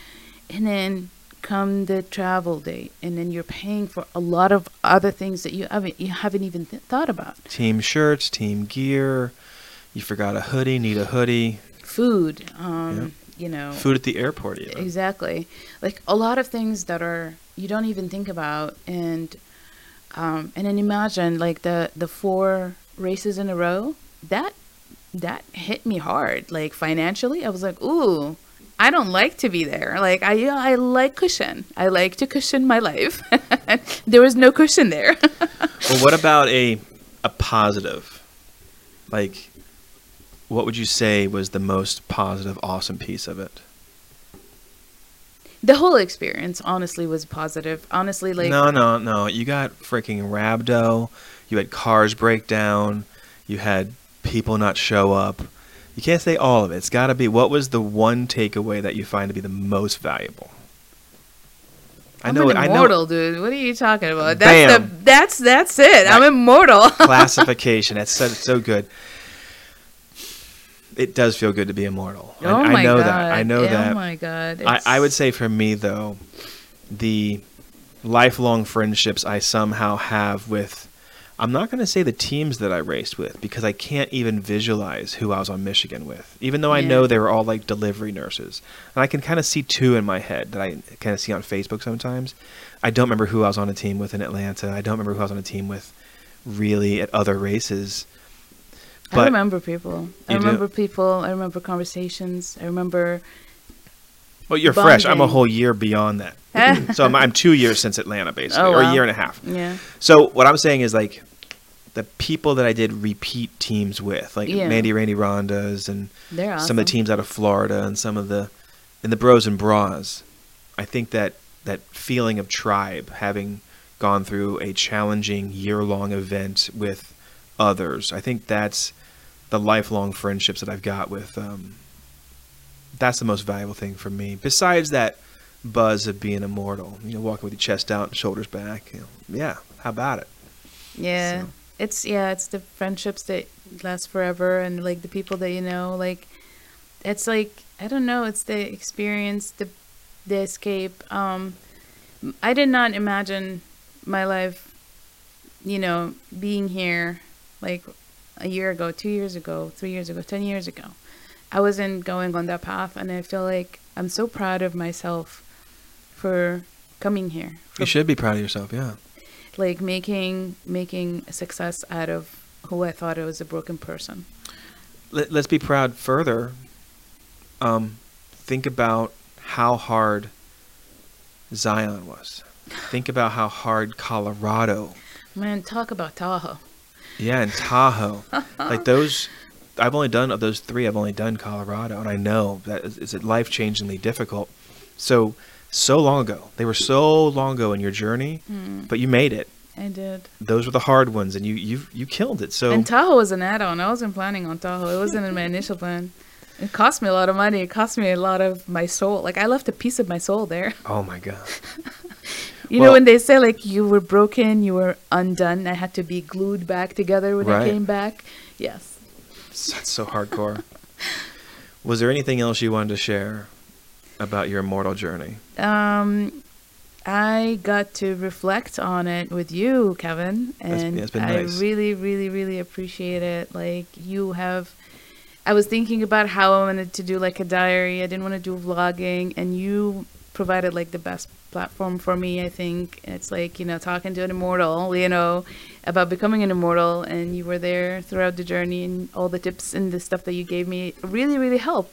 And then come the travel date and then you're paying for a lot of other things that you haven't you haven't even th- thought about. Team shirts, team gear. You forgot a hoodie, need a hoodie. Food, um, you know. Food at the airport, even. Exactly. Like a lot of things that are you don't even think about and um and then imagine like the the four races in a row that that hit me hard like financially i was like ooh I don't like to be there. Like I I like cushion. I like to cushion my life. there was no cushion there. well, what about a a positive? Like, what would you say was the most positive, awesome piece of it? the whole experience honestly was positive. Honestly, like no, no, no. You got freaking rhabdo. You had cars break down. You had people not show up. You can't say all of it. It's got to be what was the one takeaway that you find to be the most valuable. I know I'm an immortal, dude. What are you talking about? That's Bam. the that's that's it. That I'm immortal. classification. That's so, so good. It does feel good to be immortal. Oh I, my I know god. that. I know oh that. Oh my god. I, I would say for me though, the lifelong friendships I somehow have with I'm not going to say the teams that I raced with because I can't even visualize who I was on Michigan with, even though I know they were all like delivery nurses. And I can kind of see two in my head that I kind of see on Facebook sometimes. I don't remember who I was on a team with in Atlanta. I don't remember who I was on a team with really at other races. But I remember people. I remember do? people. I remember conversations. I remember. Well, you're bonding. fresh. I'm a whole year beyond that. so I'm, I'm, two years since Atlanta, basically, oh, wow. or a year and a half. Yeah. So what I'm saying is like the people that I did repeat teams with, like yeah. Mandy Rainey Rondas and awesome. some of the teams out of Florida and some of the and the bros and bras. I think that that feeling of tribe, having gone through a challenging year long event with others, I think that's the lifelong friendships that I've got with. Um, that's the most valuable thing for me. Besides that buzz of being immortal, you know, walking with your chest out and shoulders back. You know, yeah, how about it? Yeah. So it's yeah, it's the friendships that last forever and like the people that you know, like it's like I don't know, it's the experience, the the escape. Um I did not imagine my life, you know, being here like a year ago, 2 years ago, 3 years ago, 10 years ago. I wasn't going on that path and I feel like I'm so proud of myself for coming here. you should be proud of yourself, yeah like making making a success out of who I thought I was a broken person. Let, us be proud further. Um, think about how hard Zion was. Think about how hard Colorado. Man, talk about Tahoe. Yeah, and Tahoe. like those, I've only done of those three. I've only done Colorado, and I know that is, is life changingly difficult. So so long ago. They were so long ago in your journey, mm. but you made it. I did. Those were the hard ones, and you you you killed it. So and Tahoe was an add-on. I wasn't planning on Tahoe. It wasn't in my initial plan. It cost me a lot of money. It cost me a lot of my soul. Like I left a piece of my soul there. Oh my god. you well, know when they say like you were broken, you were undone. I had to be glued back together when right. I came back. Yes. That's so hardcore. was there anything else you wanted to share about your immortal journey? Um, I got to reflect on it with you, Kevin, and that's, I nice. really, really, really appreciate it. Like you have, I was thinking about how I wanted to do like a diary. I didn't want to do vlogging, and you provided like the best platform for me. I think it's like you know talking to an immortal, you know, about becoming an immortal, and you were there throughout the journey, and all the tips and the stuff that you gave me really, really helped.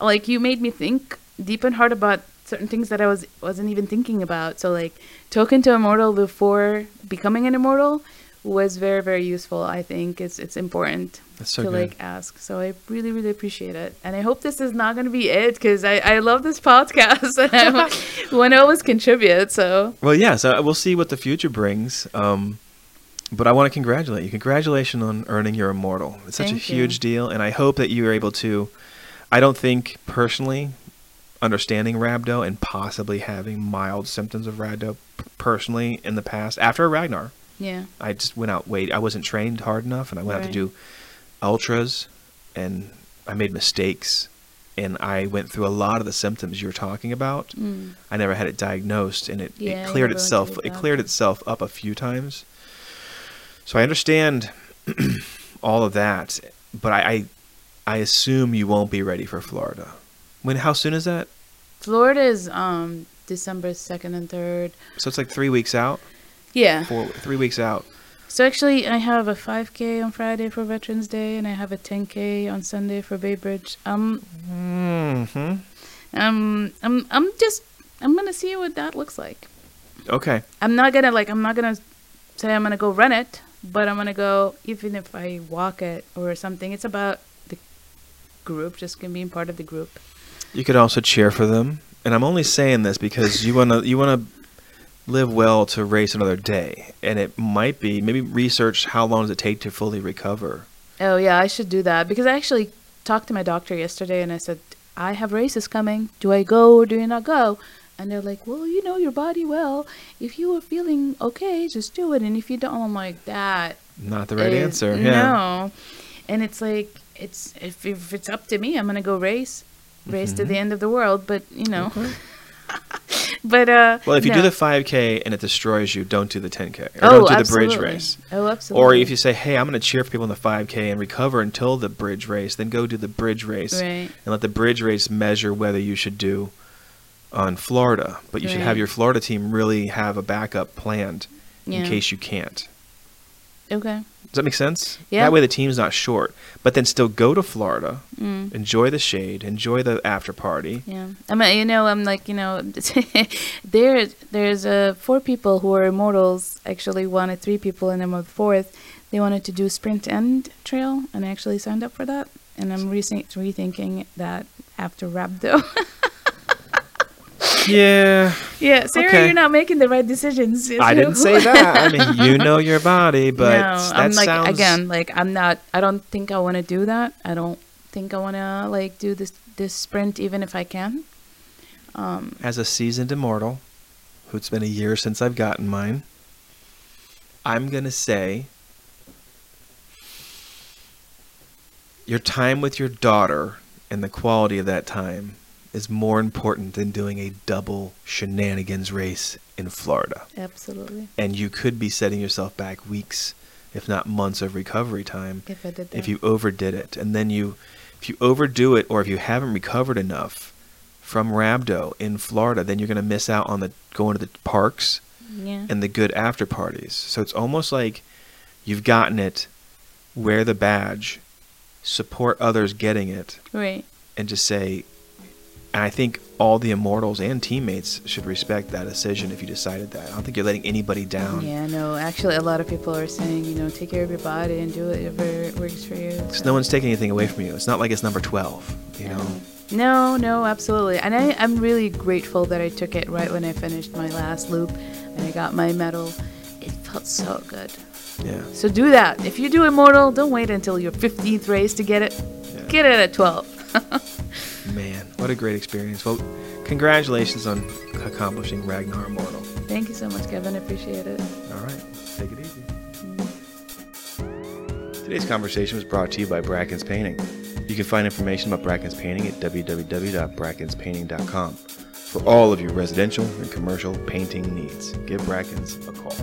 Like you made me think deep and hard about certain things that I was wasn't even thinking about. So like talking to immortal before becoming an immortal was very very useful. I think it's it's important so to good. like ask. So I really really appreciate it, and I hope this is not going to be it because I I love this podcast and I want to always contribute. So well, yeah. So we'll see what the future brings. Um, but I want to congratulate you. Congratulations on earning your immortal. It's such Thank a huge you. deal, and I hope that you are able to. I don't think personally understanding rhabdo and possibly having mild symptoms of rhabdo personally in the past after a Ragnar. Yeah. I just went out wait I wasn't trained hard enough and I went right. out to do ultras and I made mistakes and I went through a lot of the symptoms you were talking about. Mm. I never had it diagnosed and it, yeah, it cleared itself it cleared itself up a few times. So I understand all of that, but I, I I assume you won't be ready for Florida. When? How soon is that? Florida is um December second and third. So it's like three weeks out. Yeah. Four, three weeks out. So actually, I have a 5K on Friday for Veterans Day, and I have a 10K on Sunday for Bay Bridge. Um. Hmm. um, I'm I'm just I'm gonna see what that looks like. Okay. I'm not gonna like I'm not gonna say I'm gonna go run it, but I'm gonna go even if I walk it or something. It's about the group, just being part of the group. You could also cheer for them, and I'm only saying this because you wanna you wanna live well to race another day, and it might be maybe research how long does it take to fully recover. Oh yeah, I should do that because I actually talked to my doctor yesterday and I said I have races coming. Do I go or do I not go? And they're like, well, you know your body well. If you are feeling okay, just do it. And if you don't, I'm like that. Not the right is- answer. Yeah. No. And it's like it's if, if it's up to me, I'm gonna go race, race to mm-hmm. the end of the world. But you know, Okay. but uh. Well, if you no. do the 5K and it destroys you, don't do the 10K or oh, don't do the bridge race. Oh, absolutely. Or if you say, "Hey, I'm going to cheer for people in the 5K and recover until the bridge race," then go do the bridge race right, and let the bridge race measure whether you should do on Florida. But you should have your Florida team really have a backup planned yeah, in case you can't. okay, Does that make sense? Yeah. That way the team's not short. But then still go to Florida, mm. enjoy the shade, enjoy the after party. Yeah, I mean, you know, I'm like, you know, there, there's uh, four people who are immortals. Actually, wanted three people, and I'm a fourth. They wanted to do sprint end trail, and I actually signed up for that. And I'm re- rethinking that after Rhabdo. Yeah, yeah, Sarah, Okay. you're not making the right decisions. I didn't say that. I mean, you know your body, but no, that I'm like sounds again, like I'm not. I don't think I want to do that. I don't think I want to like do this this sprint, even if I can. Um, as a seasoned immortal, who it's been a year since I've gotten mine. I'm gonna say your time with your daughter and the quality of that time is more important than doing a double shenanigans race in Florida. absolutely. And you could be setting yourself back weeks, if not months of recovery time If I did that. if you overdid it. And then you if you overdo it or if you haven't recovered enough from rhabdo in Florida, then you're going to miss out on the going to the parks yeah. and the good after parties. So it's almost like you've gotten it, wear the badge, support others getting it, Right. and just say, and I think all the immortals and teammates should respect that decision if you decided that. I don't think you're letting anybody down. Yeah, no. Actually, a lot of people are saying, you know, take care of your body and do whatever works for you. Because so- no one's taking anything away from you. It's not like it's number 12, you know? No, no, absolutely. And I, I'm really grateful that I took it right when I finished my last loop and I got my medal. It felt so good. Yeah. So do that. If you do Immortal, don't wait until your 15th race to get it. yeah. Get it at 12. Man, what a great experience. Well, congratulations on accomplishing Ragnar Immortal. Thank you so much, Kevin. I appreciate it. All right, take it easy. Today's conversation was brought to you by Bracken's Painting. You can find information about Bracken's Painting at www.brackenspainting.com for all of your residential and commercial painting needs. Give Bracken's a call.